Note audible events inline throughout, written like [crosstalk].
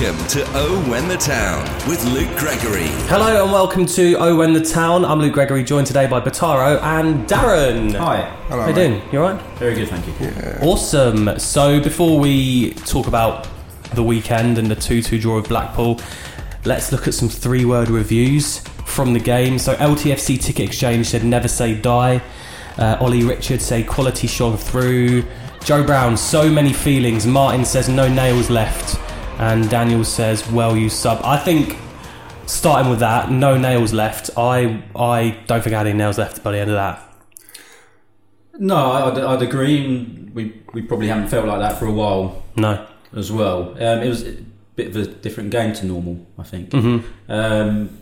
Welcome to Oh When the Town with Luke Gregory. Hello and welcome to Oh When the Town. I'm Luke Gregory, joined today by Bataro and Darren. Hi. How you doing? You alright? Very good, thank you. Awesome. So before we talk about the weekend and the 2-2 draw of Blackpool, let's look at some three-word reviews from the game. So LTFC Ticket Exchange said never say die. Uh, Ollie Richard say quality shone through. Joe Brown, so many feelings. Martin says no nails left. And Daniel says, well, you sub. I think starting with that, no nails left. I I don't think I had any nails left by the end of that. No, I'd, I'd agree. We we probably haven't felt like that for a while No. as well. Um, it was a bit of a different game to normal, I think. Mm-hmm. Um,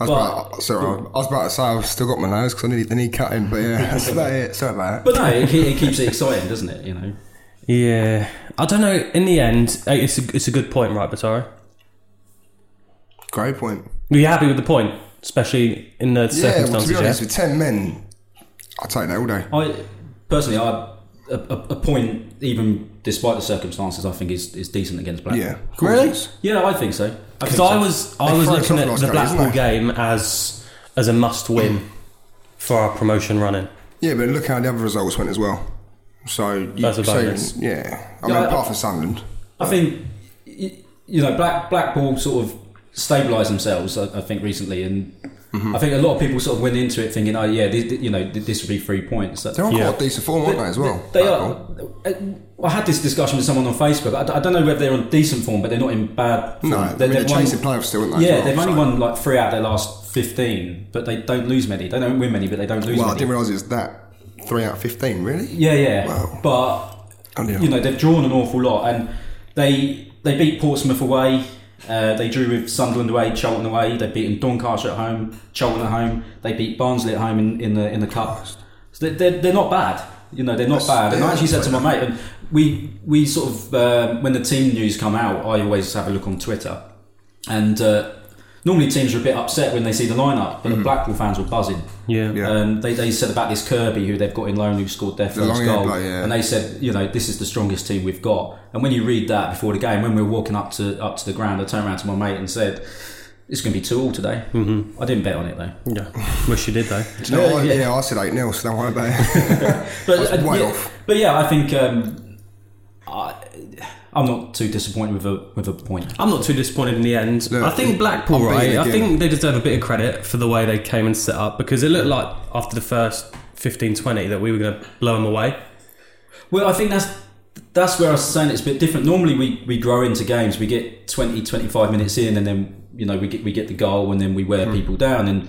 I was, about, sorry, I was about to say I've still got my nails because I need, I need cutting, but yeah, [laughs] that's about it. Sorry about it. but no, it, it keeps it exciting, doesn't it? You know. Yeah, I don't know. In the end, uh, it's a, it's a good point, right, Batara? that. Great point. Were you happy with the point, especially in the Yeah, well, to circumstances? be honest, yeah? with 10 men, I'll take that all day. I personally, I a, a, a point, even despite the circumstances, I think is, is decent against Blackpool. Yeah, of course Really? it is. Yeah, I think so. Because think I was I They was throw looking tough at last the game, Blackpool isn't game as as a must win for our promotion running. Yeah, but look how the other results went as well. So, you a say- bonus. yeah. I Yeah, mean, I- apart from Sunderland. I think you know Black Blackpool sort of stabilised themselves. I, I think recently, and Mm-hmm. I think a lot of people sort of went into it thinking, "Oh yeah, this, you know, this would be three points." That- They're on Yeah. quite decent form, aren't they, as well? They Blackpool. are. uh, I had this discussion with someone on Facebook. I, d- I don't know whether they're on decent form, but they're not in bad form. No, I They- mean, they're they've won- chasing playoffs still, aren't they? Yeah, well, they've only so- won like three out of their last fifteen, but they don't lose many. They don't win many, but they don't lose Well, I many. didn't realise it was that. 3 out of 15, really? Yeah, yeah. Wow. But Unreal. you know they've drawn an awful lot, and they they beat Portsmouth away. Uh, they drew with Sunderland away, Charlton away. They beat Doncaster at home, Charlton at home. They beat Barnsley at home in, in the in the cup. So they're, they're, they're not bad. You know they're not That's- bad. And I actually said to my mate, and we we sort of uh, when the team news come out, I always have a look on Twitter, and uh, normally teams are a bit upset when they see the lineup, but the Blackpool fans were buzzing. Yeah. Mm-hmm. Yeah. Um, they, they said about this Kirby who they've got in loan who scored their first long-haired goal, bloke, yeah. and they said, you know, this is the strongest team we've got. And when you read that before the game, when we were walking up to up to the ground, I turned around to my mate and said, "It's going to be two all today." Mm-hmm. I didn't bet on it though. Yeah. Wish you did though. [laughs] Do you know what? Yeah, Yeah, yeah. I said 8 0, so don't worry about it. [laughs] But uh, way yeah, off. but yeah, I think um, I, I'm not too disappointed with a with a point. I'm not too disappointed in the end. Look, I think Blackpool, I'm right? I think they deserve a bit of credit for the way they came and set up because it looked like after the first 15, 20 that we were going to blow them away. Well, I think that's that's where I was saying it's a bit different. Normally, we, we grow into games. We get 20, 25 minutes in, and then you know we get we get the goal, and then we wear hmm. people down. And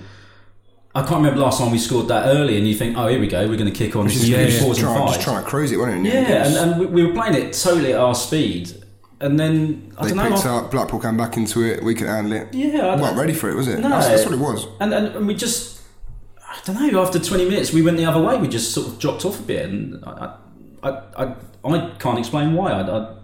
I can't remember last time we scored that early. And you think, oh, here we go, we're going to kick on. Yeah, just, yeah. fours and try, just try to cruise it, wasn't it? Yeah, and, and we, we were playing it totally at our speed. And then I they don't know. picked up, Blackpool came back into it, we could handle it. Yeah, I We weren't ready for it, was it? No. That's, that's what it was. and, and and we just I don't know. After twenty minutes, we went the other way. We just sort of dropped off a bit, and I I I, I, I can't explain why. I, I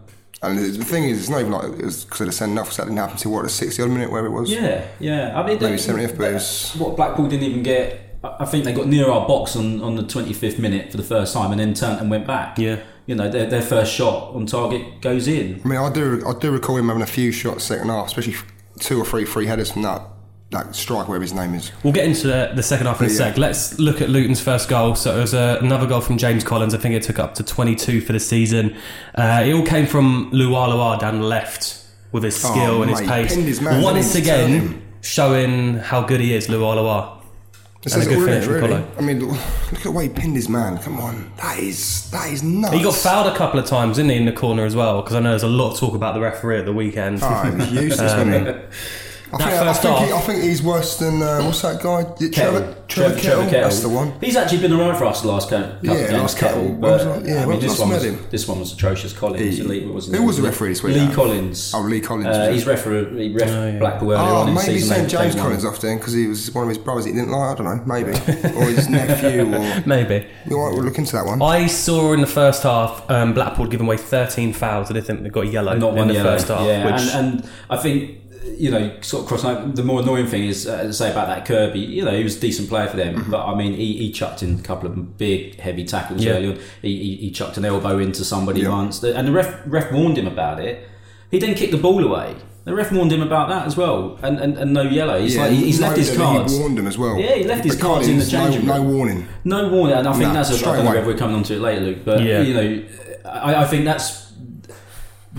And the the thing is, it's not even like it was because of the send off, so that didn't happen until what, the 60 odd minute where it was? yeah yeah. I mean, Maybe it- 70th, but it was- what Blackpool didn't even get. I I think they got near our box on, on the 25th minute for the first time and then turned and went back. Yeah. You know, their, their first shot on target goes in. I mean, I do, I do recall him having a few shots second half, especially two or three free headers from that, that striker, whatever his name is. We'll get into the, the second half in a Yeah. sec. Let's look at Luton's first goal. So it was uh, another goal from James Collins. I think it took up to 22 for the season. Uh, it all came from Lualua down the left with his Oh, skill and his pace. his Once didn't he, to turn again, showing how good he is, Lualua. It And a good finish really. Colo. I mean, look at the way he pinned his man. Come on, that is that is nuts. He got fouled a couple of times, didn't he, in the corner as well? Because I know there's a lot of talk about the referee at the weekend. Oh, he was useless, [laughs] wasn't he? I think, I, first think he, half- I think he's worse than uh, what's that guy? Trevor, Trevor, Kettle. That's the one. He's actually been alright for us the last couple Yeah, of games. last couple. Kettle, When but was? Yeah, I when mean, was this one was him? this one was atrocious. Collins, He- Lee, wasn't who it? was the referee this week? Lee now? Collins. Oh, Lee Collins. Uh, he's referee. He ref Oh, yeah. Blackpool earlier Oh, on in maybe season. sent they- James. Collins off then because he was one of his brothers he didn't like. I don't know, maybe, [laughs] or his nephew, or [laughs] Maybe. you know we'll look into that one. I saw in the first half um, Blackpool giving away 13 fouls. I didn't think they got yellow Not in one the yellow. first half. yeah, which, and, and I think you know, sort of crossing. The more annoying thing is, uh, to say about that Kirby, you know, he was a decent player for them, Mm-hmm. but I mean, he, he chucked in a couple of big, heavy tackles Yeah. early on. He, he, he chucked an elbow into somebody Yeah. once, and the ref, ref warned him about it. He then kicked the ball away. The ref warned him about that as well, and and, and no yellow. He's like he- he's left his cards. He warned him as well. Yeah, he left his But cards in the changing no, room. No warning. No warning, and I think No, that's. A, I don't know if we're coming on to it later, Luke, but Yeah. you know, I, I think that's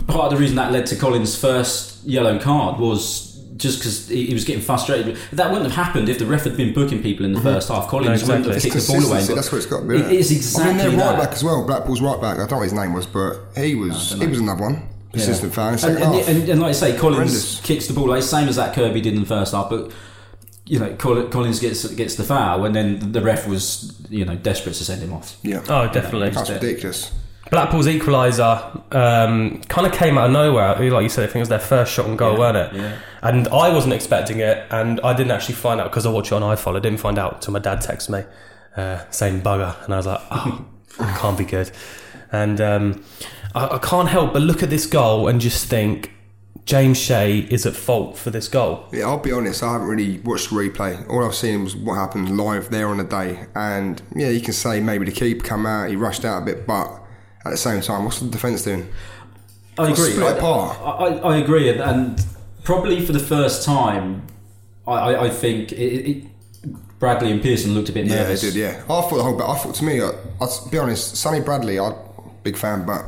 part of the reason that led to Collins' first yellow card was just because he, he was getting frustrated. That wouldn't have happened if the ref had been booking people in the first half. Collins No, wouldn't have exactly. kicked the ball away. That's what it's got to be. It isn't is exactly I mean, their right back as well. Blackpool's right back. I don't know what his name was, but he was he was another one. Persistent fan. And, and, and, and like I say, Collins Horrendous. kicks the ball away, same as that Kirby did in the first half, but. You know, Collins gets gets the foul, and then the ref was, you know, desperate to send him off. yeah, Oh, definitely. that's ridiculous. Blackpool's equaliser um, kind of came out of nowhere. Like you said, I think it was their first shot on goal, Yeah, weren't it? yeah. And I wasn't expecting it, and I didn't actually find out because I watched it on iFollow. I didn't find out until my dad texted me uh, saying bugger, and I was like, oh, it [laughs] can't be good. And um, I, I can't help but look at this goal and just think James Shea is at fault for this goal. Yeah, I'll be honest. I haven't really watched the replay. All I've seen was what happened live there on the day. And yeah, you can say maybe the keeper come out, he rushed out a bit, but at the same time, what's the defence doing? I agree. split apart. I, I agree, and, and probably for the first time, I, I, I think it, it, Bradley and Pearson looked a bit Yeah, nervous. they did. Yeah, I thought the whole. But I thought to me, I, I'll be honest. Sonny Bradley, I'm a big fan, but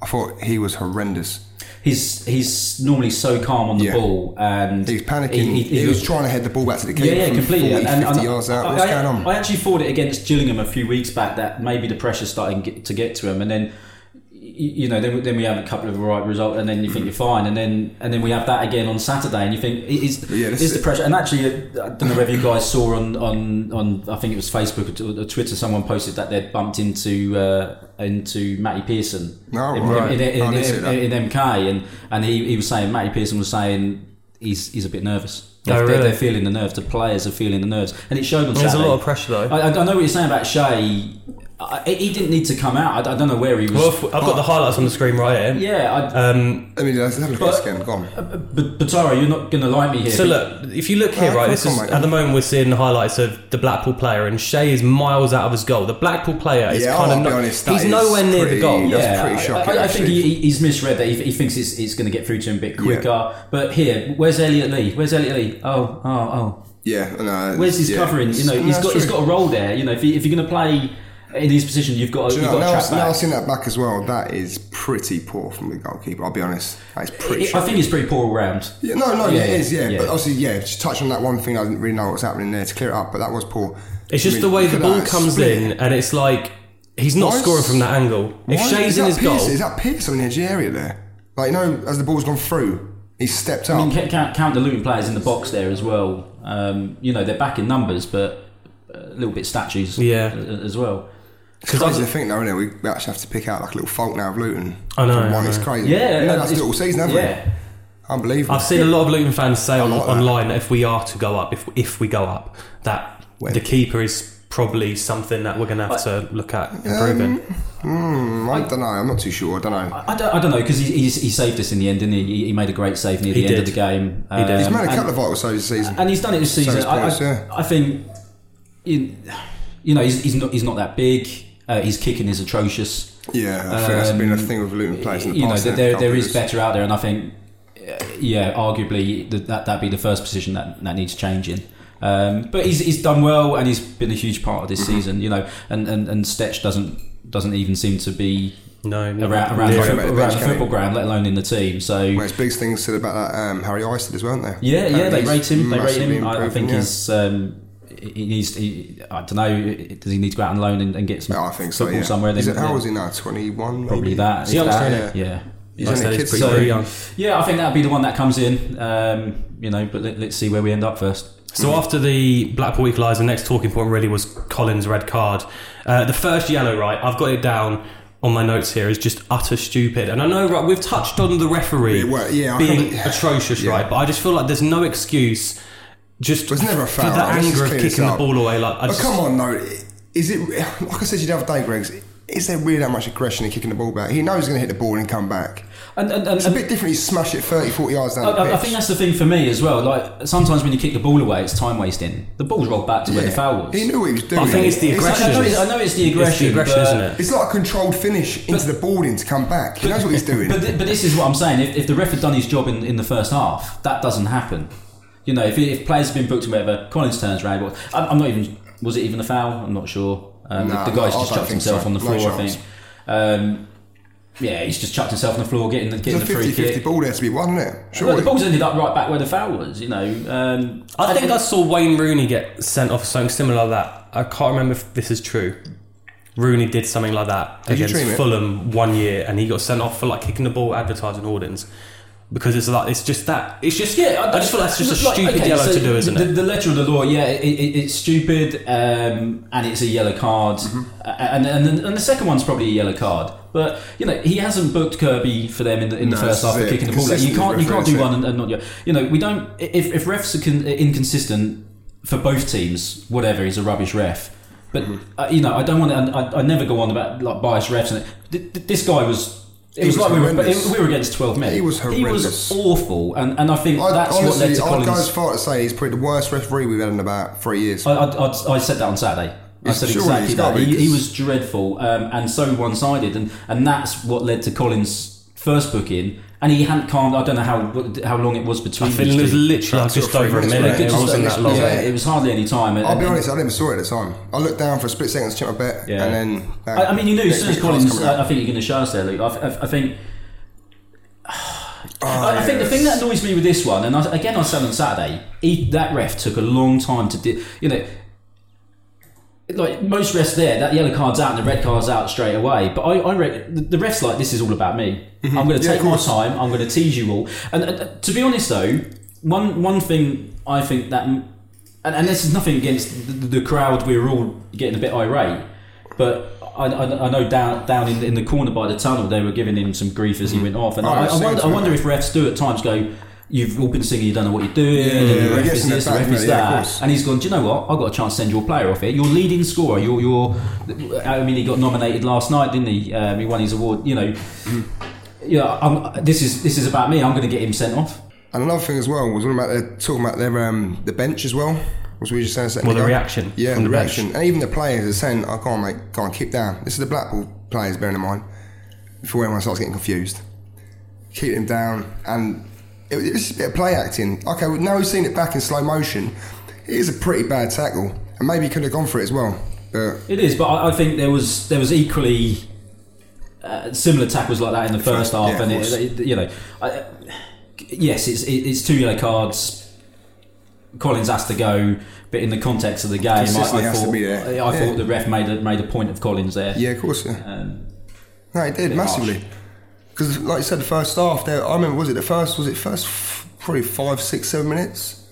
I thought he was horrendous. He's he's normally so calm on the Yeah. ball, and He was panicking. He, was trying to head the ball back to the keeper Yeah, yeah, completely. 40, and, 50 and yards out. I, What's I, going on? I actually thought it against Gillingham a few weeks back that maybe the pressure's starting to get to him, and then you know then, then we have a couple of right results, and then you think you're fine, and then and then we have that again on Saturday, and you think is Yeah, is is the pressure? And actually, uh, I don't know whether you guys saw on on, on I think it was Facebook or t- or Twitter, someone posted that they'd bumped into uh, into Matty Pearson Oh, in, right. in, in, I in, didn't see that. in MK, and and he, he was saying Matty Pearson was saying he's he's a bit nervous. Oh, They're, really? they're feeling the nerves. The players are feeling the nerves, and it showed on There's a lot of pressure though. I, I I know what you're saying about Shea. I, he didn't need to come out. I, I don't know where he was. well, I've got the highlights on the screen right here. yeah, I, Um, I mean, let's have a look at this again. Go on. but, but Tara, you're not going to like me here. So look, if you look here, No, right, this is on, at the moment we're seeing the highlights of the Blackpool player, and Shea is miles out of his goal. The Blackpool player is Yeah, kind I'll of be honest, that he's is nowhere near the goal. that's yeah, pretty I- shocking, I, I think he, he's misread that. He, he thinks it's, it's going to get through to him a bit quicker. But here, where's Elliot Lee? Where's Elliot Lee? Oh, oh, oh. Yeah, no. Where's his yeah. covering? You know, No, he's that's got he's true. got a role there. You know, if, you, if you're going to play in his position, you've got to, Do you you've know, got to now, track now back. I've seen that back as well. That is pretty poor from the goalkeeper. I'll be honest. That is pretty. I think it's pretty poor all round. Yeah, no, no, Yeah, yeah, it is, yeah. yeah. But obviously, yeah, just touch on that one thing. I didn't really know what's happening there to clear it up, but that was poor. It's just I mean, the way the ball that comes split. in, and it's like he's not Why is- scoring from that angle. If Why- Shea's in that his goal, Pearce- Is that Pierce on the edge of the area there? Like, you know, as the ball's gone through, he's stepped I mean, ca- count, count the Luton players in the box there as well. Um, you know, they're back in numbers, but a little bit statues Yeah. as well. It's crazy to think, though, isn't it? We we actually have to pick out like a little fault now of Luton. I know, For One, I it's crazy. Yeah, you know, that's it's- the all season, haven't yeah. we? Unbelievable. I've seen a lot of Luton fans say on, like online that if we are to go up, if if we go up, that When? the keeper is probably something that we're going to have to look at improving. Hmm, I don't know. I'm not too sure. I don't know. I don't, I don't know because he, he, he saved us in the end, didn't he? He, he made a great save near He the end of the game. He did. He's made a Um, couple and, of vital saves this season. and he's done it this Saves season. I, points, I, yeah. I think, you, you know, he's, he's not he's not that big. Uh, his kicking is atrocious. yeah, I think that's been a um, thing with Luton players in the you know, past. there, yeah, there, couple there of is years. better out there, and I think, uh, yeah, arguably that that that'd be the first position that that needs changing. Um, but he's, he's done well, and he's been a huge part of this Mm-hmm. season. You know, and and and Stech doesn't doesn't even seem to be No, not around around, near the, it. football, around the football ground, let alone in the team. So Well, it's big things said about that um, Harry Isted as well, weren't there? yeah, yeah, they rate him. They rate him. I, I think yeah. he's. Um, he needs. He, I don't know. Does he need to go out on loan and, and get some Yeah, I think so. football Yeah. somewhere? Is it, how yeah, old is he now? Twenty-one. Probably maybe? that. He's if youngster, that, isn't Yeah. He's Like I only a kid, so- pretty young. Yeah, I think that'd be the one that comes in. Um, you know, but let, let's see where we end up first. So after the Blackpool equaliser, the next talking point really was Collins' red card. Uh, the first yellow, right? I've got it down on my notes here is just utter stupid. And I know, right? We've touched on the referee Yeah, well, yeah, being kinda- atrocious, yeah. right? But I just feel like there's no excuse. Just There's never a for foul, the right? Anger of kicking the ball away. Like, I But just, come on, though. Is it like I said to you the other day, Greg? Is there really that much aggression in kicking the ball back? He knows he's going to hit the ball and come back. And, and, and, It's a bit different. You smash it 30, 40 yards down I, the I- pitch. I think that's the thing for me as well. Like sometimes when you kick the ball away, it's time wasting. The ball's rolled back to where the foul was. He knew what he was doing. I think it's the I aggression. know, it's, I know it's the aggression, It's the aggression, but, isn't it? It's like a controlled finish into the boarding to come back. He knows what he's [laughs] doing. But, but this is what I'm saying. If, if the ref had done his job in, in the first half, that doesn't happen. You know, if, if players have been booked and whatever, Collins turns around. well, I'm, I'm not even. Was it even a foul? I'm not sure. Um, Nah, the, the guy's I just chucked himself so. on the No floor. I think. Um, yeah, he's just chucked himself on the floor, getting the getting It's a the free 50 50 kick. ball there to be won, isn't it? Well, the ball's ended up right back where the foul was. You know, um, I think I saw Wayne Rooney get sent off for something similar like that. I can't remember if this is true. Rooney did something like that Did you dream against it? Fulham one year, and he got sent off for like kicking the ball, advertising hoardings, because it's like it's just that it's just Yeah, I just feel that's just a like, stupid okay, yellow so to do, isn't the, it? The letter of the law, yeah, it, it, it's stupid, um, and it's a yellow card, Mm-hmm. Uh, and, and and the second one's probably a yellow card. But you know, he hasn't booked Kirby for them in the, in the first half is for kicking the ball. You can't you can't do one and, and not you know we don't if, if refs are con- inconsistent for both teams, whatever, he's a rubbish ref. But Mm-hmm. uh, you know, I don't want to. I, I never go on about like biased refs. And th- th- this guy was. It was, was like we were, we were against twelve men. He was He was horrendous. awful, and, and I think I'd, that's what led to I'd Collins. go as far to say he's probably the worst referee we've had in about three years. I, I, I, I said that on Saturday. I It's said exactly that. He, he was dreadful um, and so one-sided, and, and that's what led to Collins' first booking. And he hadn't calmed. I don't know how how long it was between. I think these it was two. literally About just or three over a minutes, minute. wasn't It it? wasn't that long. Yeah, it was hardly any time. I'll be and- honest, I never saw it at the time. I looked down for a split second to check my bet, Yeah. and then. bang, I, I mean, you knew as soon as Collins. I, I think you're going to show us there, Luke. I, I, I think. Oh, [sighs] I, I think the thing that annoys me with this one, and I, again I said on Saturday, he, that ref took a long time to, di- you know, like most refs there, that yellow card's out and the red card's out straight away. But I, I reckon the, refs like this is all about me. I'm going to Mm-hmm. Yeah, take my time. I'm going to tease you all. And uh, to be honest, though, one one thing I think that, and, and this is nothing against the, the crowd. We were all getting a bit irate, but. I, I, I know down down in the, in the corner by the tunnel they were giving him some grief as he went off, and Oh, I, I've I seen wonder, I wonder if refs do at times go, "You've all been singing, you don't know what you're doing." and yeah, the ref is this, the ref is that, course. and he's gone. Do you know what? I've got a chance to send your player off here. Your leading scorer. You're, you're I mean, he got nominated last night, didn't he? Um, he won his award. You know, yeah. I'm, this is this is about me. I'm going to get him sent off. And another thing as well was talking about their, talking about their um, the bench as well. Was we just saying Well, the ago? reaction Yeah, from the, the bench. reaction, and even the players are saying, "I can't make, can't keep down." This is the Blackpool players, bearing in mind, before anyone starts getting confused. Keep them down, and it, it was a bit of play acting. Okay, well, now we've seen it back in slow motion. It is a pretty bad tackle, and maybe he could have gone for it as well. But It is, but I, I think there was there was equally uh, similar tackles like that in the first half, of and it, it- you know, I, yes, it's it's two yellow cards. Collins has to go, but in the context of the game, I, I Consistency has to thought. I, Yeah. thought the ref made a, made a point of Collins there. yeah, of course, yeah. Um, No, it did massively. Because, like you said, the first half there. I remember, was it the first? Was it first? f- Probably five, six, seven minutes.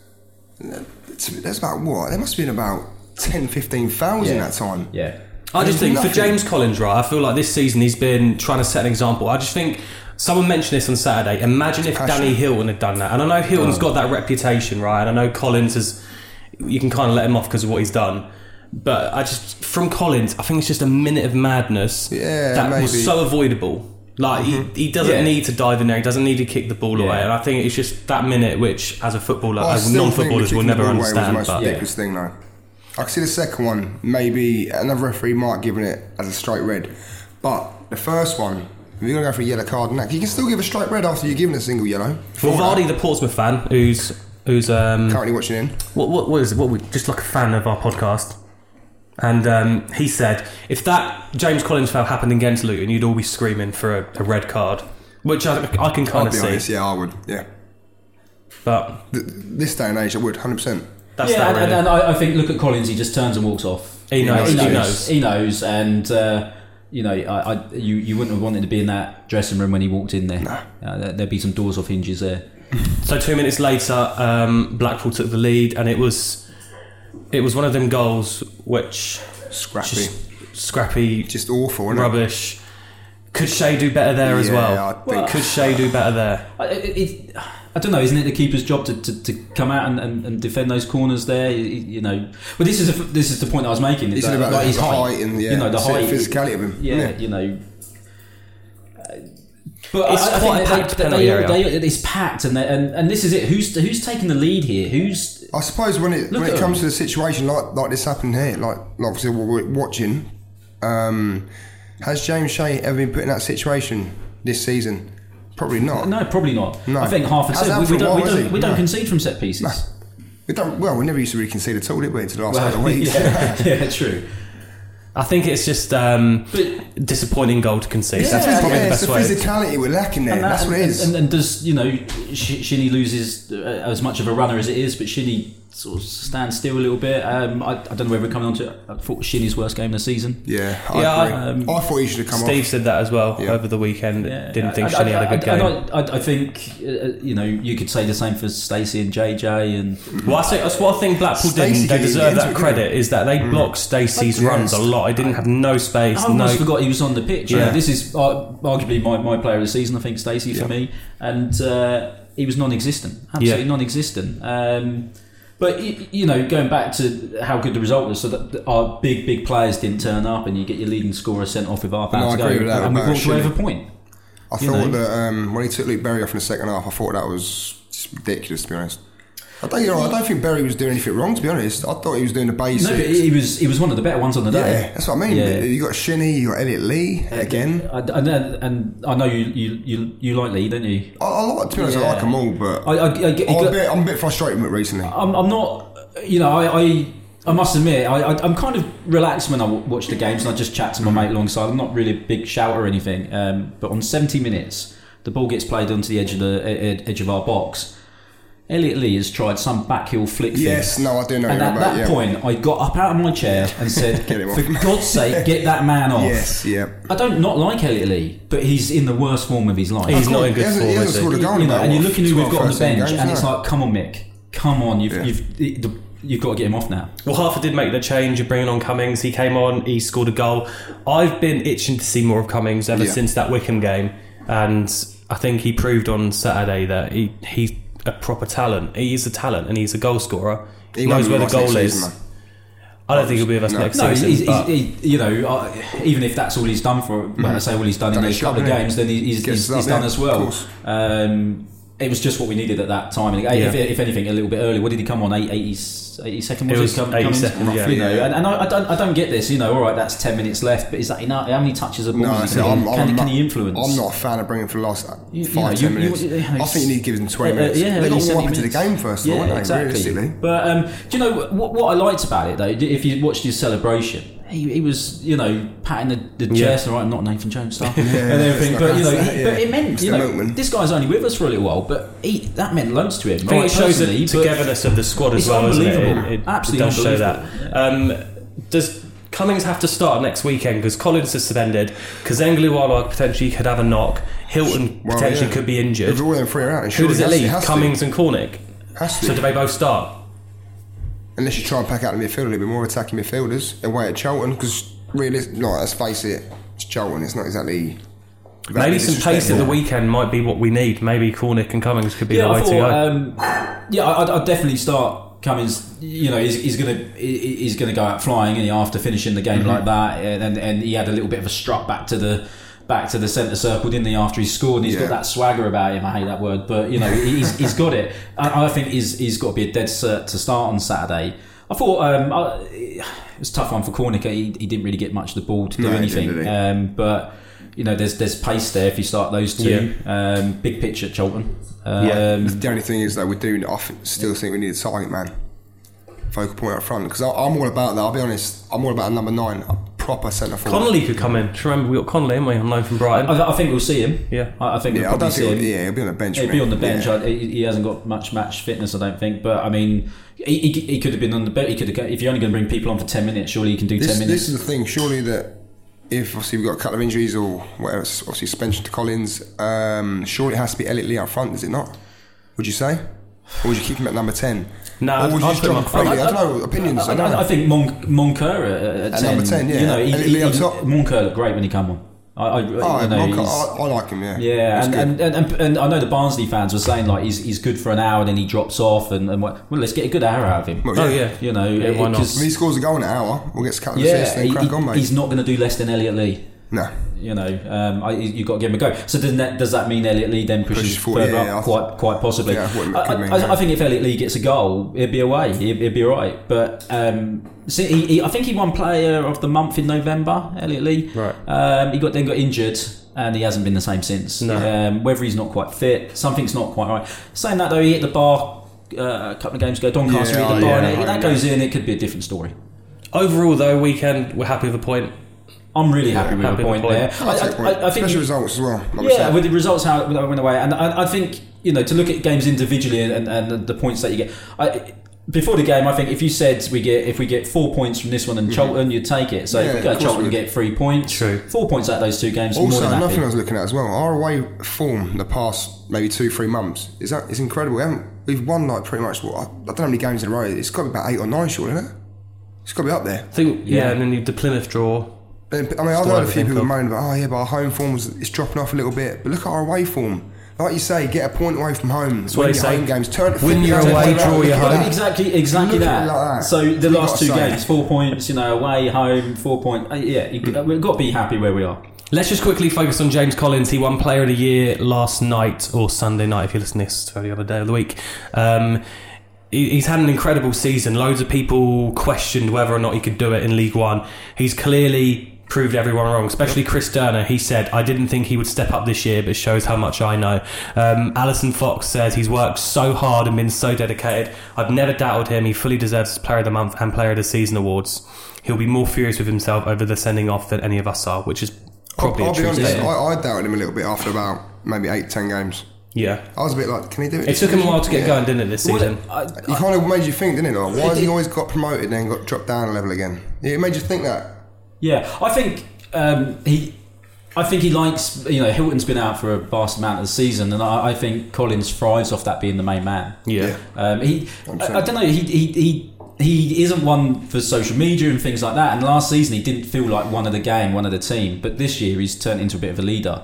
It's- That's about what? There must have been about 10, 15 fouls Yeah. that time. yeah, I just think for James Collins, right? I feel like this season he's been trying to set an example. I just think someone mentioned this on Saturday. Imagine if Passion. Danny Hylton had done that. And I know Hylton's got that reputation, right? And I know Collins has. You can kind of let him off because of what he's done. But I just from Collins, I think it's just a minute of madness Yeah, that was maybe. Mm-hmm. so avoidable. Like he, he doesn't Yeah. need to dive in there. He doesn't need to kick the ball Yeah. away. And I think it's just that minute, which as a footballer, I as non-footballers, will never the ball away understand. Was the most But ridiculous thing, though. I can see the second one. Maybe another referee might have given it as a straight red, but the first one, if you're gonna go for a yellow card, and that, you can still give a straight red after you're given a single yellow. well, Vardy, the Portsmouth fan, who's who's um, currently watching in. what, what, what is it? What we just like a fan of our podcast, and um, he said if that James Collins foul happened against Luton, you'd all be screaming for a, a red card, which I, I can kind I'll of be see. honest, yeah, I would, yeah. But Th- this day and age, I would, hundred percent. that's yeah, that and, really. and, and I, I think look at Collins. He just turns and walks off. He knows, He he knows. knows. He knows. And uh, you know, I, I, you you wouldn't have wanted to be in that dressing room when he walked in there. Uh, there- there'd be some doors off hinges there. So two minutes later, um, Blackpool took the lead, and it was it was one of them goals which Scrappy, just scrappy, just awful, isn't it? rubbish. Could Shea do better there as Yeah, well? I think- Could Shea do better there? I, it, it, I don't know. Isn't it the keeper's job to, to, to come out and, and, and defend those corners there? You, you know, but this is a, this is the point I was making. He is said that, about like the, his the height, height and yeah, you know, the the height, physicality of him. Yeah, Yeah. you know. But It's I, I quite a think packed they, penalty they, they, it's packed, and, and and this is it. Who's who's taking the lead here? Who's I suppose when it Look when it comes them. to a situation like like this happened here, like, like obviously what we're watching, um, has James Shea ever been put in that situation this season? Probably not. no, probably not. No. I think half Has set. We, we a don't we don't we don't No. concede from set pieces. We don't. Well, we never used to really concede at all, did we? Until the last Well, couple of [laughs] weeks. yeah, yeah, true. I think it's just um, But- disappointing goal to concede. Yeah, That's It's, probably yeah, the it's best the way. physicality we're lacking there. And that- That's what it and- is. And, and does you know Sh- Shinnie loses uh, as much of a runner as it is, but Shinnie sort of stand still a little bit. Um, I, I don't know whether we're coming on to. it. I thought Shinnie's worst game of the season. yeah, I Yeah, I- agree. I, um, thought he should have come on. Steve off. said that as well Yeah. over the weekend. Yeah, Didn't think I- Shinnie I, had a good I, game. I, I, I think uh, you know you could say the same for Stacey and JJ and Well, I think that's what I think Blackpool Stacey did. They deserve that credit. didn't Is that they blocked Stacey's Yes. runs a lot. I didn't have no space. I no. almost forgot he was on the pitch. Yeah, Yeah. this is uh, arguably my, my player of the season. I think Stacey for me, and uh, he was non-existent, absolutely Yeah. non-existent. Um, but you know, going back to how good the result was, so that our big big players didn't turn up, and you get your leading scorer sent off with half No, hour I to go, agree with that and we walked away with a point. I thought know. that um, when he took Luke Berry off in the second half, I thought that was ridiculous. To be honest, I don't, you know, I don't think Berry was doing anything wrong. To be honest, I thought he was doing the basics. No, but he was he was one of the better ones on the day. yeah, that's what I mean. Yeah. You got Shinnie, you got Elliot Lee again. I, and, and I know you, you, you, you like Lee, don't you? I, I like, to be honest, yeah. I like them all, but I, I, I'm, a bit, I'm a bit frustrated with it recently. I'm, I'm not, you know, I, I, I must admit, I, I, I'm kind of relaxed when I w- watch the games and I just chat to my mate alongside. I'm not really a big shout or anything, um, but on 70 minutes, the ball gets played onto the edge of the edge of our box. Elliot Lee has tried some backheel flick thing. Yes, no, I do know And at you're that. Yeah. point, I got up out of my chair and said, [laughs] Get him off. "For God's sake, get that man off." yes, yeah. I don't not like Elliot Lee, but he's in the worst form of his life. He's Of not course, in good he form, He hasn't scored a goal in you know, and you're what, looking who we've got on the bench, games and it's now. like, come on, Mick, come on, you've Yeah. you've the, you've got to get him off now. Well, Harford did make the change of bringing on Cummings. He came on, he scored a goal. I've been itching to see more of Cummings ever Yeah. since that Wycombe game, and I think he proved on Saturday that he he's a proper talent. He is a talent, and he's a goal scorer. He, He knows won't where the goal is. season, I don't think he'll be with us No. next No, season. he's, but he's, he, you know, uh, even if that's all he's done for, when I say all he's done in Done those couple of games, then he's, he's, he's done yeah, as of well. course. Um, it was just what we needed at that time. And if, Yeah. if anything, a little bit early. What did he come on? 80, 80 second? It Was was it come, 80 Cummings? second, yeah. You know, Yeah. and, and I, I don't, I don't get this. You know, all right, that's ten minutes left, but is that enough? How many touches of ball No, can, see, he, I'm, can, I'm can not, he influence? I'm not a fan of bringing for the last You- you know, ten you- you- minutes. you know, I think you need to give them 20 Uh, minutes. yeah, they got 70 more up into the game first of all, yeah, won't they, exactly. But um, do you know what, what I liked about it though? If you watched his celebration, he, he was you know patting the, the Yeah. chest, all right, not Nathan Jones stuff Yeah, and everything. But you know, that, yeah. but it meant you know Milkman. this guy's only with us for a little while, but he, that meant loads to him. I think right, it shows the togetherness of the squad as well, isn't it? unbelievable. It, it, Absolutely it does show that. unbelievable. Um, does Cummings have to start next weekend because Collins is suspended? Because Kazenga Lualua potentially could have a knock. Hylton Well, potentially yeah. could be injured. If all them three are out, Who surely does it leave? has to. Cummings and Cornick. Has to. So do they both start? Unless you try and pack out the midfield a little bit more attacking midfielders away at Charlton, because really, no, let's face it, it's Charlton. It's not exactly. Maybe some pace at the weekend might be what we need. Maybe Cornick and Cummings could be yeah, the way I to go. um, yeah, I'd, I'd definitely start Cummings. You know, he's, he's gonna he's gonna go out flying, and after finishing the game Mm-hmm. like that, and, and and he had a little bit of a strut back to the back to the centre circle, didn't he? After he scored, and he's Yeah. got that swagger about him. I hate that word, but you know, he's he's got it. I, I think he's he's got to be a dead cert to start on Saturday. I thought um, I, it was a tough one for Cornick. He, he didn't really get much of the ball to do No, anything, didn't, did he? um, but. You know, there's there's pace there if you start those two. Um, big pitch at Charlton. Um, The only thing is that we do. I th- still think we need a target man, focal point up front. Because I'm all about that. I'll be honest. I'm all about a number nine, proper centre forward. Connolly could come in. Just remember, we got Connolly, haven't we, on loan from Brighton? I, I think we'll see him. Yeah. I, I think Yeah, we'll probably don't see think. him. He'll, yeah, he'll be on the bench. He'll be on the bench. Yeah. I, he he hasn't got much match fitness, I don't think. But I mean, he, he, he could have been on the bench. He could have. If you're only going to bring people on for ten minutes, surely you can do This, ten minutes. this is the thing. Surely that if obviously we've got a couple of injuries or whatever, obviously suspension to Collins. Um, surely it has to be Elliot Lee up front, is it not? Would you say? Or would you keep him at number ten? No, or would you I'd just drop up him? front. I, don't know opinions. I, I, don't know. I, I think Mon, Moncur at, at, At 10, number 10, yeah. You know, he, he, he, top. Moncur looked great when he came on. I, I, Oh, you know, Monk, he's- I, I like him. Yeah. Yeah, He's and, and, and, and I know the Barnsley fans were saying like he's, he's good for an hour, and then he drops off, and, and what, well, let's get a good hour out of him. Well, Oh, yeah. You know, Yeah, why not? 'cause- If he scores a goal in an hour, we'll get a couple yeah, assists, then he- crack he- on, mate. he's not going to do less than Elliot Lee. No. You know, um, I, you've got to give him a go. So does that, does that mean Elliot Lee then pushes, Pushes forward, further yeah, yeah, I up? Quite, quite possibly. Yeah, I thought I, mean I- I think if Elliot Lee gets a goal, it'd be away. It'd, it'd be all right. But um, see, he, he, I think he won Player of the Month in November. Elliot Lee. Right. Um, he got then got injured. And he hasn't been the same since. No. Um, whether he's not quite fit, something's not quite right. Saying that though, he hit the bar uh, a couple of games ago. Doncaster Yeah, hit the oh, bar, yeah, and no, that goes in. It could be a different story. Overall, though, weekend we're happy with a point. I'm really happy with happy the point, there. I'll I, point. I, I think Special you- results as well. like yeah, said. with the results how it went away, and I, I think you know to look at games individually and, and the points that you get. I, before the game, I think if you said we get if we get four points from this one and Charlton, you'd take it. So Mm-hmm. Yeah, if we of go course Charlton we and would. get three points, True. four points out of those two games. more Also, than another thing I was looking at as well, our away form the past maybe two, three months is that it's incredible. We haven't, we've won like pretty much what I don't know how many games in a row. It's got to be about eight or nine, sure, isn't it? It's got to be up there. I think, yeah, Yeah. and then the Plymouth draw. But, I mean, I've Still heard a few people of. moan about, oh yeah, but our home form is it's dropping off a little bit. But look at our away form. Like you say, get a point away from home. what win they your say. home games. Turn, Win your away, draw your at home. Exactly, exactly that. like that. So the You've last two say. games, four points, you know, away, home, four points. Uh, yeah, you, we've got to be happy where we are. Let's just quickly focus on James Collins. He won Player of the Year last night or Sunday night, if you listen to this for the other day of the week. Um, he's had an incredible season. Loads of people questioned whether or not he could do it in League One. He's clearly proved everyone wrong, especially Chris Turner. He said, I didn't think he would step up this year, but shows how much I know. Um, Alison Fox says he's worked so hard and been so dedicated. I've never doubted him. He fully deserves Player of the Month and Player of the Season awards. He'll be more furious with himself over the sending off than any of us are, which is I'll, probably I'll a be true honest. I, I doubted him a little bit after about maybe eight, ten games. Yeah. I was a bit like, can he do it? It took him a while to get Yeah. going, didn't it, this season? I, He kind of made you think, didn't it? Like, why has he always got promoted and then got dropped down a level again? It made you think that. Yeah, I think um, he. I think he likes. You know, Hylton's been out for a vast amount of the season, and I, I think Collins thrives off that being the main man. Yeah. Um, he. I, I don't know. He. He. he he isn't one for social media and things like that. And last season, he didn't feel like one of the gang, one of the team. But this year, he's turned into a bit of a leader.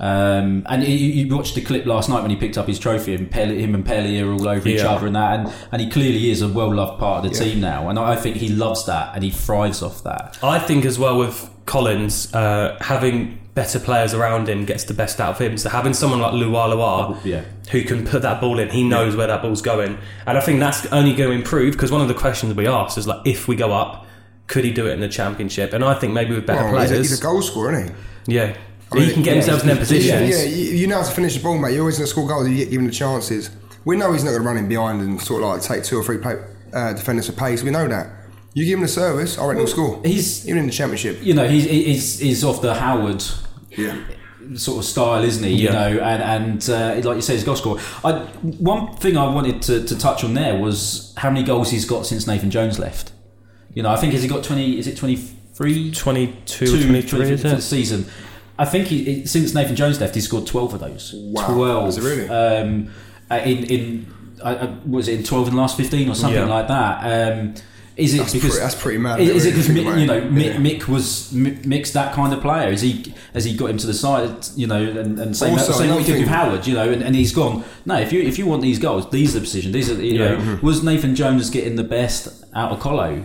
Um, and you, you watched the clip last night when he picked up his trophy, and Pelly, him and Pelly are all over each other and that. And, and he clearly is a well loved part of the Yeah. team now. And I think he loves that, and he thrives off that. I think as well with Collins, uh, having better players around him gets the best out of him. So having someone like Lualua Yeah. who can put that ball in, he knows where that ball's going. And I think that's only going to improve because one of the questions we asked is like, if we go up, could he do it in the championship? And I think maybe with better Well, he's, a, players, he's a goal scorer, isn't he? yeah, I mean, he can get yeah, himself in them position. Yeah, you, you know how to finish the ball, mate. You're always going to score goals. You get given the chances. We know he's not going to run in behind and sort of like take two or three play, uh, defenders for pace. We know that. You give him the service, I reckon he'll score. he's- even in the championship. you know, he's he's, he's off the Howard Yeah. sort of style, isn't he? You Yeah. know, and and uh, like you say, he's goal scorer. I, one thing I wanted to, to touch on there was how many goals he's got since Nathan Jones left. You know, I think has he got twenty? Is it twenty three? 22 or 23, is for the season. I think he, since Nathan Jones left, he's scored twelve of those. Wow. Twelve. Is it really? Um, uh, in in uh, was it in twelve in the last fifteen or something Yeah. like that? Um, is it That's because pretty- that's pretty mad, Is, is it because about you know Mick, Yeah. Mick was Mi- Mick's that kind of player? Is he has he got him to the side? You know, and, and same, Also, same what he did with Howard. You know, and, and he's gone. No, if you if you want these goals, these are the positions. These are you Yeah. know. Mm-hmm. Was Nathan Jones getting the best out of Colo?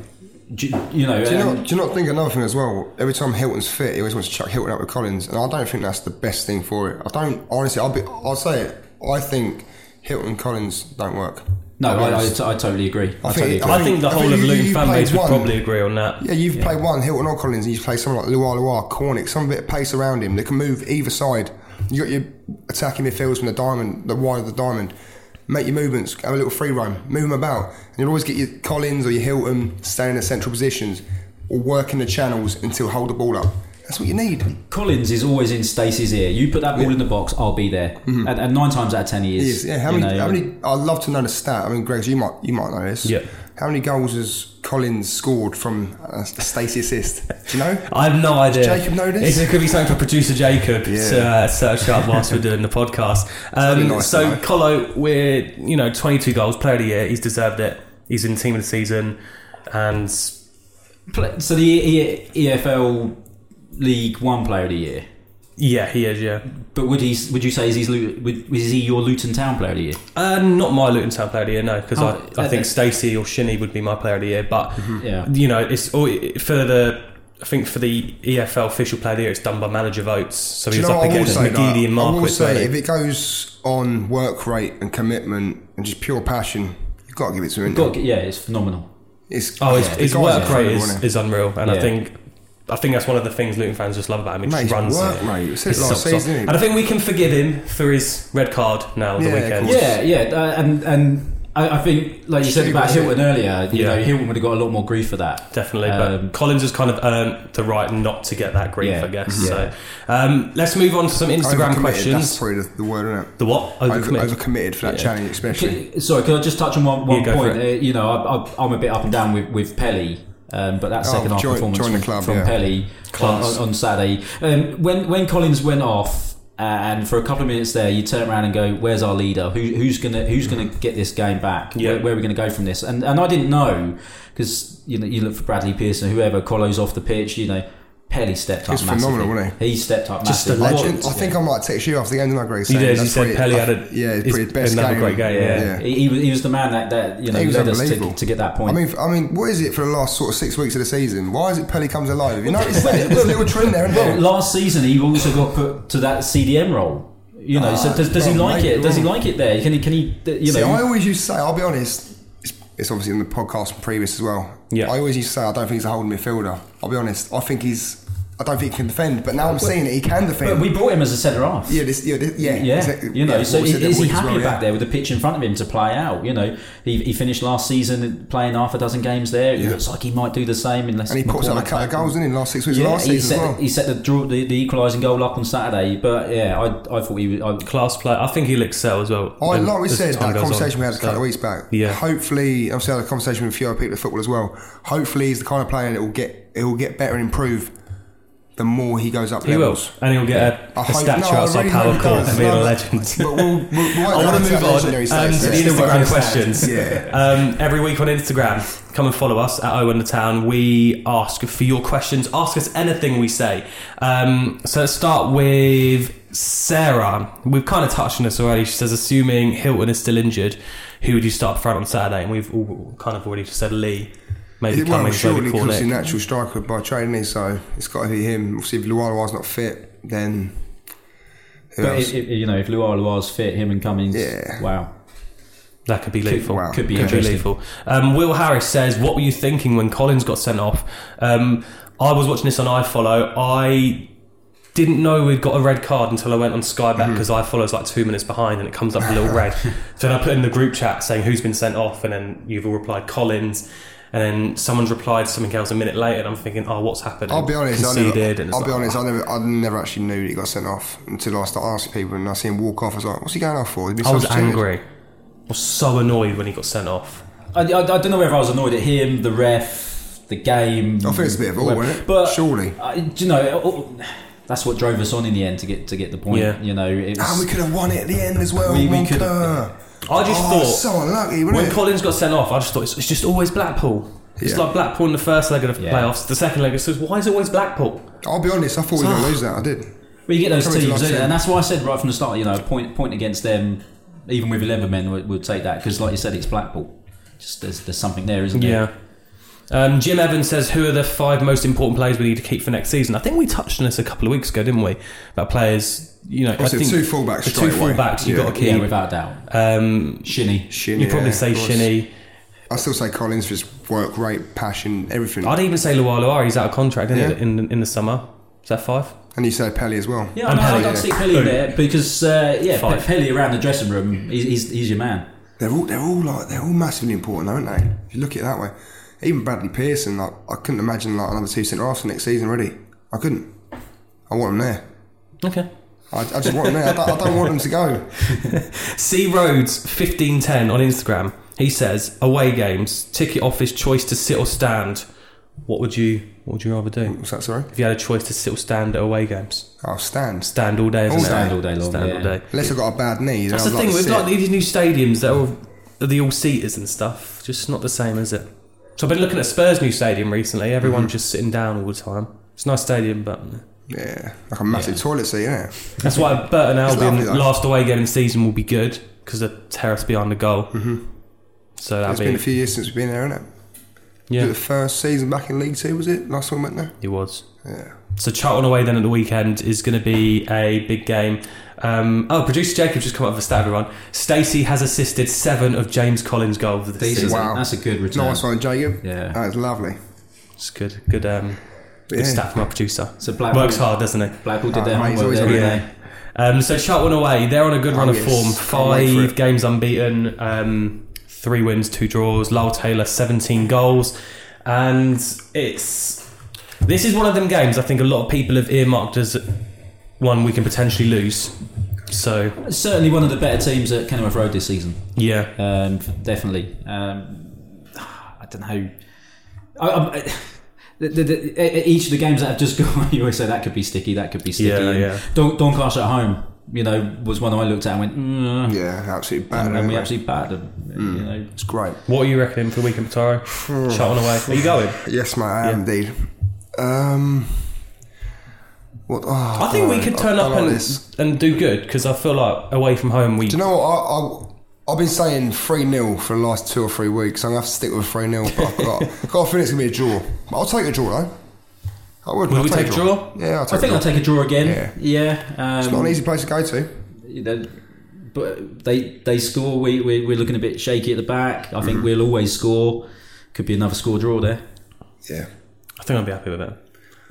Do, you- you know, Do you, not, do you not think another thing as well? Every time Hylton's fit, he always wants to chuck Hylton up with Collins, and I don't think that's the best thing for it. I don't honestly. I'll be. I'll say it. I think Hylton and Collins don't work. no, I'll I, I. I totally agree. I, think totally it- agree. I think the I whole think of you- Luton fan base would one. probably agree on that. Yeah, you've played one Hylton or Collins, and you've played someone like Lualua, Cornick, some bit of pace around him. They can move either side. You got your attacking midfields from the diamond, the wide of the diamond. Make your movements, have a little free run, move them about, and you'll always get your Collins or your Hylton staying in the central positions or working the channels until hold the ball up. That's what you need. Collins is always in Stacey's ear. You put that ball in the box, I'll be there. Mm-hmm. And, and nine times out of ten, he is. He is. Yeah, how many? know. how many? I'd love to know the stat. I mean, Greg, you might you might know this. Yeah. How many goals has Collins scored from a Stacey assist? Do you know? [laughs] I have no idea. Jacob know this? It could be something for producer Jacob to Yeah. uh, search up whilst we're doing the podcast. [laughs] Um, nice so know. Colo, we're you know 22 goals, player of the year. He's deserved it. He's in team of the season, and Pla- So the E- EFL League One Player of the Year. Yeah, he is. Yeah, But would he? Would you say is, he's, would, is he your Luton Town Player of the Year? uh, not my Luton Town player of the year, no, because Oh, I, I uh, think Stacey or Shinnie would be my player of the year. But Yeah. you know, it's all- for the I think for the EFL official player of the year, it's done by manager votes. So Do he you was know up I will against say? McGeady though? and I will Marquis. say, if it goes on work rate and commitment and just pure passion, you've got to give it to him. Got yeah, it's phenomenal. It's, Oh, his, Yeah, his the work rate is, isn't he? is unreal, and I think I think that's one of the things Luton fans just love about him. He just runs work it. rate, we said His last socks off. season, and? I think we can forgive him for his red card now at the Yeah, of weekend. Yeah, yeah, uh, and and I, I think like you said about was. Hylton earlier, you Yeah. know, Hylton would have got a lot more grief for that. Definitely, Um, but Collins has kind of earned the right not to get that grief, Yeah. I guess. Mhm. So, um, let's move on to some Instagram Overcommitted, That's questions. probably the, the word, isn't it? The what? Over, Overcommitted. overcommitted for that Yeah. challenge, especially. Can- Sorry, can I just touch on one, one Yeah, point? Uh, you know, I, I, I'm a bit up and down with with Pelly, um, but that Oh, second half join- performance join from, club, from yeah. Pelly on, on, Saturday. Um, when when Collins went off. And for a couple of minutes there, you turn around and go, "Where's our leader? Who, who's gonna Who's gonna get this game back? Yeah. Where, where are we gonna go from this?" And and I didn't know because you know you look for Bradley Pearson, whoever Colo's off the pitch. You know, Pelly stepped up He's massively. phenomenal, wasn't he? He stepped up Just massively. a legend. I think I might text you after the end, didn't I, Greg? He saying did. He said probably- Pelly had a yeah, it's his- his best another game. great game. Yeah. Yeah. He, he, was, he was the man that, that you know He was led us to, unbelievable. to get that point. I point. mean, I mean, what is it for the last sort of six weeks of the season? Why is it Pelly comes alive? Have you noticed that? There's a little trend there, isn't Well, there? last season he also got put to that CDM role. You know, so Ah, does, does he like it? Does he like it there? Can he? Can he? You See, know, I always used to say, I'll be honest, it's, it's obviously in the podcast from previous as well. Yeah. I always used to say, I don't think he's a holding midfielder. I'll be honest. I think he's, I don't think he can defend, but now I'm seeing it, he can defend. but we brought him as a centre half. yeah, this, yeah, this, yeah, Yeah, exactly. you know, Yeah, so is, is he that week as happy well, back yeah. there with the pitch in front of him to play out? You know, he, he finished last season playing half a dozen games there. It Yeah. looks like he might do the same unless And he puts out a McCormack couple of goals in in last six weeks Yeah, last he season set, as well. he set the draw, the, the equalising goal up on Saturday. But yeah, I, I thought he was. I, Class player. I think he'll excel as well. Um, like we said, time that goes on. conversation we had a couple So, of weeks back. Yeah. Hopefully, obviously, I had a conversation with a few other people at football as well. Hopefully, he's the kind of player that will get it will get better and improve the more he goes up He will, levels. and he'll get a hope- statue no, outside Power Court and being a legend. But we'll, we'll, we'll [laughs] I want to move on um, to the. Instagram questions. Yeah. Um, every week on Instagram, come and follow us at Owen the Town. We ask for your questions. Ask us anything we say. Um, so let's start with Sarah. We've kind of touched on this already. She says, assuming Hylton is still injured, who would you start up front on Saturday? And we've all kind of already said Lee. Maybe well, Cummings, surely maybe because he's a natural striker by training. So it's got to be him. Obviously, if Lualua's not fit, then who but else? if, if, you know, if Lualua's fit, him and Cummings, Yeah. wow. That could be Could- lethal. wow. could be could be interesting. lethal. Um, Will Harris says, "What were you thinking when Collins got sent off?" Um, I was watching this on iFollow. I didn't know we'd got a red card until I went on Sky Mm-hmm. Bet because iFollow's like two minutes behind and it comes up a little red. So [laughs] then I put in the group chat saying who's been sent off, and then you've all replied Collins. And then someone's replied something else a minute later, and I'm thinking, "Oh, what's happened?" I'll be honest. I never, and I'll be like, honest. I never, I never actually knew that he got sent off until I started asking people, and I see him walk off. I was like, "What's he going off for?" I was angry. I was so annoyed when he got sent off. I, I, I don't know whether I was annoyed at him, the ref, the game. I think it's a bit of all, isn't it? But Surely. I, do you know, that's what drove us on in the end to get to get the point. Yeah. You know, it ah, was, And we could have won it at the end as well. We- we could have- I just oh, thought so unlucky, wasn't When it? Collins got sent off, I just thought it's, it's just always Blackpool. It's like Blackpool in the first leg of the Yeah. playoffs. The second leg, it says, why is it always Blackpool? I'll be honest. I thought we were going to ah. lose that. I did. Well, you get those teams, last don't you? and that's why I said right from the start. You know, point point against them, even with eleven men, would, would take that because, like you said, it's Blackpool. Just there's there's something there, isn't there? Yeah. Um, Jim Evans says, who are the five most important players we need to keep for next season? I think we touched on this a couple of weeks ago, didn't we? About players, you know, I Obviously, think two fullbacks the two away. fullbacks you've Yeah. got to Yeah, keep. without a doubt. um, Shinnie. Shin, you probably yeah, say. Shinnie. I still say Collins for his work rate, passion, everything. I'd even say Lualua. He's out of contract, isn't Yeah. it, in in the summer? Is that five? and you say Pelly as well. Yeah, I And know, Pelly, I'd yeah. stick Pelly in there because uh, yeah, Five. Pe- Pelly around the dressing room, he's, he's, he's your man. They're all they're all like they're all massively important, aren't they? If you look at it that way, even Bradley Pearson, like I couldn't imagine like another two centre halves next season already. I couldn't. I want them there. Okay. I, I just want them there. I don't, I don't want them to go. [laughs] C Rhodes fifteen ten on Instagram. He says away games ticket office choice to sit or stand. What would you What would you rather do What's that? Sorry. if you had a choice to sit or stand at away games? I'll stand. Stand all day, isn't All it? day. Stand all day long, Stand yeah. all day. Unless I've got a bad knee. That's I'd the like thing to with sit. like these new stadiums. They're all are the all seaters and stuff. Just not the same, is it? So I've been looking at Spurs' new stadium recently. Everyone's Mm-hmm. just sitting down all the time. It's a nice stadium, but Yeah, like a massive toilet seat, isn't that's why [laughs] Burton Albion last away game in the season will be good because the terrace behind the goal. So that'll It's be been a few years since we've been there, isn't it? Yeah. The first season back in League Two was it? Last one went there. it was. Yeah. So Charlton away then at the weekend is going to be a big game. Um, oh, producer Jacob just come up with a stat, everyone. Stacey has assisted seven of James Collins' goals this Decent. season. Wow. That's a good return. Nice one, Jacob. Yeah. That's lovely. It's good. Good. Um, good Yeah. stat from our producer. So Blackpool, Works hard, doesn't he? Blackpool did Oh, their mate, he's homework always there, got it. they? Um, so Charlton away, they're on a good run Oh, of yes. form. Can't wait for Five games unbeaten, um, three wins, two draws. Lyle Taylor, 17 goals, and it's this is one of them games. I think a lot of people have earmarked as one we can potentially lose. So Certainly one of the better teams at Kenilworth Road this season. yeah, Um, definitely. Um, I don't know. I, I, the, the, the, each of the games that have just [laughs] gone, you always say that could be sticky, that could be sticky. Yeah, And yeah. Don, Doncaster at home, you know, was one I looked at and went, mm, Yeah, absolutely bad. and, and we anyway. actually battered them. You know, It's great. what are you reckoning for the weekend, Taro? Charlton [sighs] away. Are you going? Yes, mate, I am indeed. Um, what? Oh, I think we could turn I- I up like and this. and do good because I feel like away from home we Do you know what? I, I, I've been saying 3 0 for the last two or three weeks. I'm going to have to stick with 3 0, but I've got, I've got a feeling it's going to be a draw. But I'll take a draw, though. I would. Will I'll we take a draw? Yeah, I'll I take think a I'll take a draw again. Yeah. Yeah. It's not Um, an easy place to go to. you know, but they they score. We, we we're looking a bit shaky at the back. I Mm-hmm. think we'll always score. Could be another score draw there. Yeah. I think I'd be happy with it.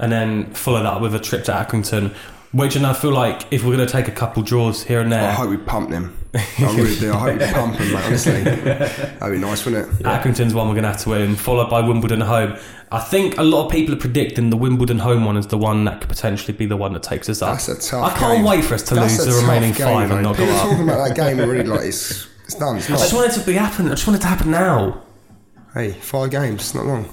And then follow that up with a trip to Accrington, which and I feel like if we're going to take a couple draws here and there, I hope we pump them. I really do. I hope we pump them, mate, honestly. That'd be nice, wouldn't it? Accrington's one we're going to have to win, followed by Wimbledon home. I think a lot of people are predicting the Wimbledon home one is the one that could potentially be the one that takes us up. That's a tough I can't game. wait for us to That's lose the remaining game, five and not go up. talking about that game already like it's, it's done. It's I just wanted it to be happen. I just wanted it to happen now. Hey, five games, not long.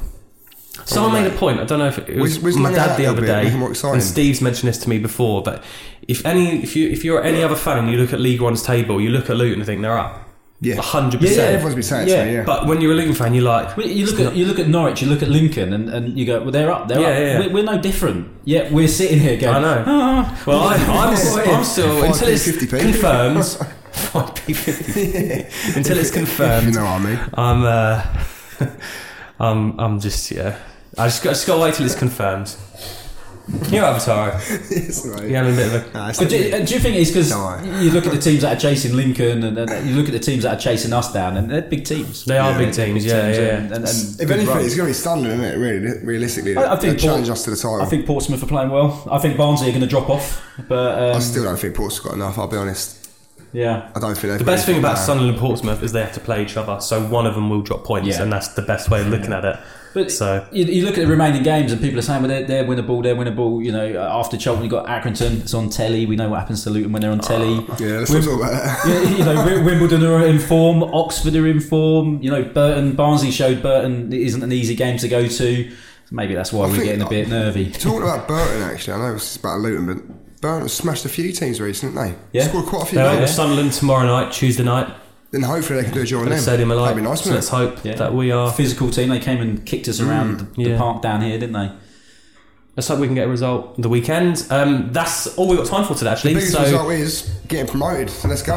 Someone made a point. I don't know if it was Where's- where's my dad the other day, make it more exciting? and Steve's mentioned this to me before. But if any, if you if you're any other fan and you look at League One's table, you look at Luton and think they're up, Yeah. hundred Yeah, Yeah, percent. everyone's been saying it Yeah, to yeah. But when you're a Luton fan, you're like, Well, you look at you look at Norwich, you look at Lincoln, and, and you go, well, they're up, they're Yeah, up. yeah, yeah. We're, we're no different. Yet we're sitting here going, I know. "Ah." Well, I, I'm, [laughs] I'm still Five until it's 50p. confirmed. [laughs] Five P, 50p. until it's [laughs] you confirmed, know what I mean. I'm. Uh, I'm. I'm just yeah. I just got, just got to wait till it's confirmed. You're Avatar. yes, mate. You're having a bit of a. Nah, it's But do, uh, do you think it's because Don't worry. you look at the teams that are chasing Lincoln, and, and you look at the teams that are chasing us down, and they're big teams. They are Yeah, big teams. Yeah, teams, yeah. And, yeah. and, and if good anything, run. it's going to be stunning, isn't it? Really, realistically, I- I think They challenge us to the title. I think Portsmouth are playing well. I think Barnsley are going to drop off, but um, I still don't think Port's got enough. I'll be honest. yeah. I don't think The best thing about there. Sunderland and Portsmouth is they have to play each other, so one of them will drop points, Yeah. and that's the best way of looking at it. But So you, you look at the remaining games, and people are saying, "Well, they're, they're winnable, they're winnable." You know, uh, after Cheltenham, you got Accrington. It's on telly. We know what happens to Luton when they're on telly. Ah, yeah, let's not talk about that. Yeah, you know, [laughs] Wimbledon are in form. Oxford are in form. You know, Burton, Barnsley showed Burton it isn't an easy game to go to. Maybe that's why I we're getting a bit nervy. Talking about Burton, actually, I know it's about Luton, but Burton smashed a few teams recently, haven't they? Yeah. Scored quite a few they're goals. at Sunderland tomorrow night, Tuesday night, Then hopefully they can do a job on at the them. Stadium of That'd be nice, so let's hope Yeah. that we are. Physical team. They came and kicked us around the, the yeah. park down here, didn't they? Let's hope we can get a result the weekend. Um, that's all we've got time for today, actually. Biggest So result is getting promoted, so let's go.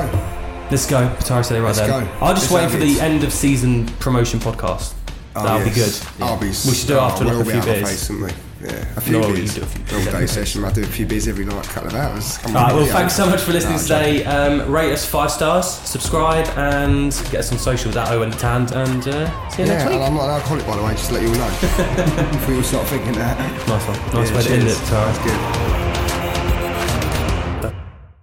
let's go. Patari said it right Let's there. go. I'll just Let's wait for it. the end of season promotion podcast. Oh, That'll be yes. good. I'll be. We should do it after, we'll like, a few out beers. Face, wouldn't we? Yeah, a few No, beers. do a few All day session. I do a few beers every night, couple of hours. I'm All right, well, thanks so much for listening Nah, today. Um, rate us five stars, subscribe, and get us on socials at Owen Tand, and uh, see you next Yeah, week. and I'm not an alcoholic, by the way, just to let you all know. [laughs] Before you start thinking that. Nice one. Nice Yeah, way to end it. That's good.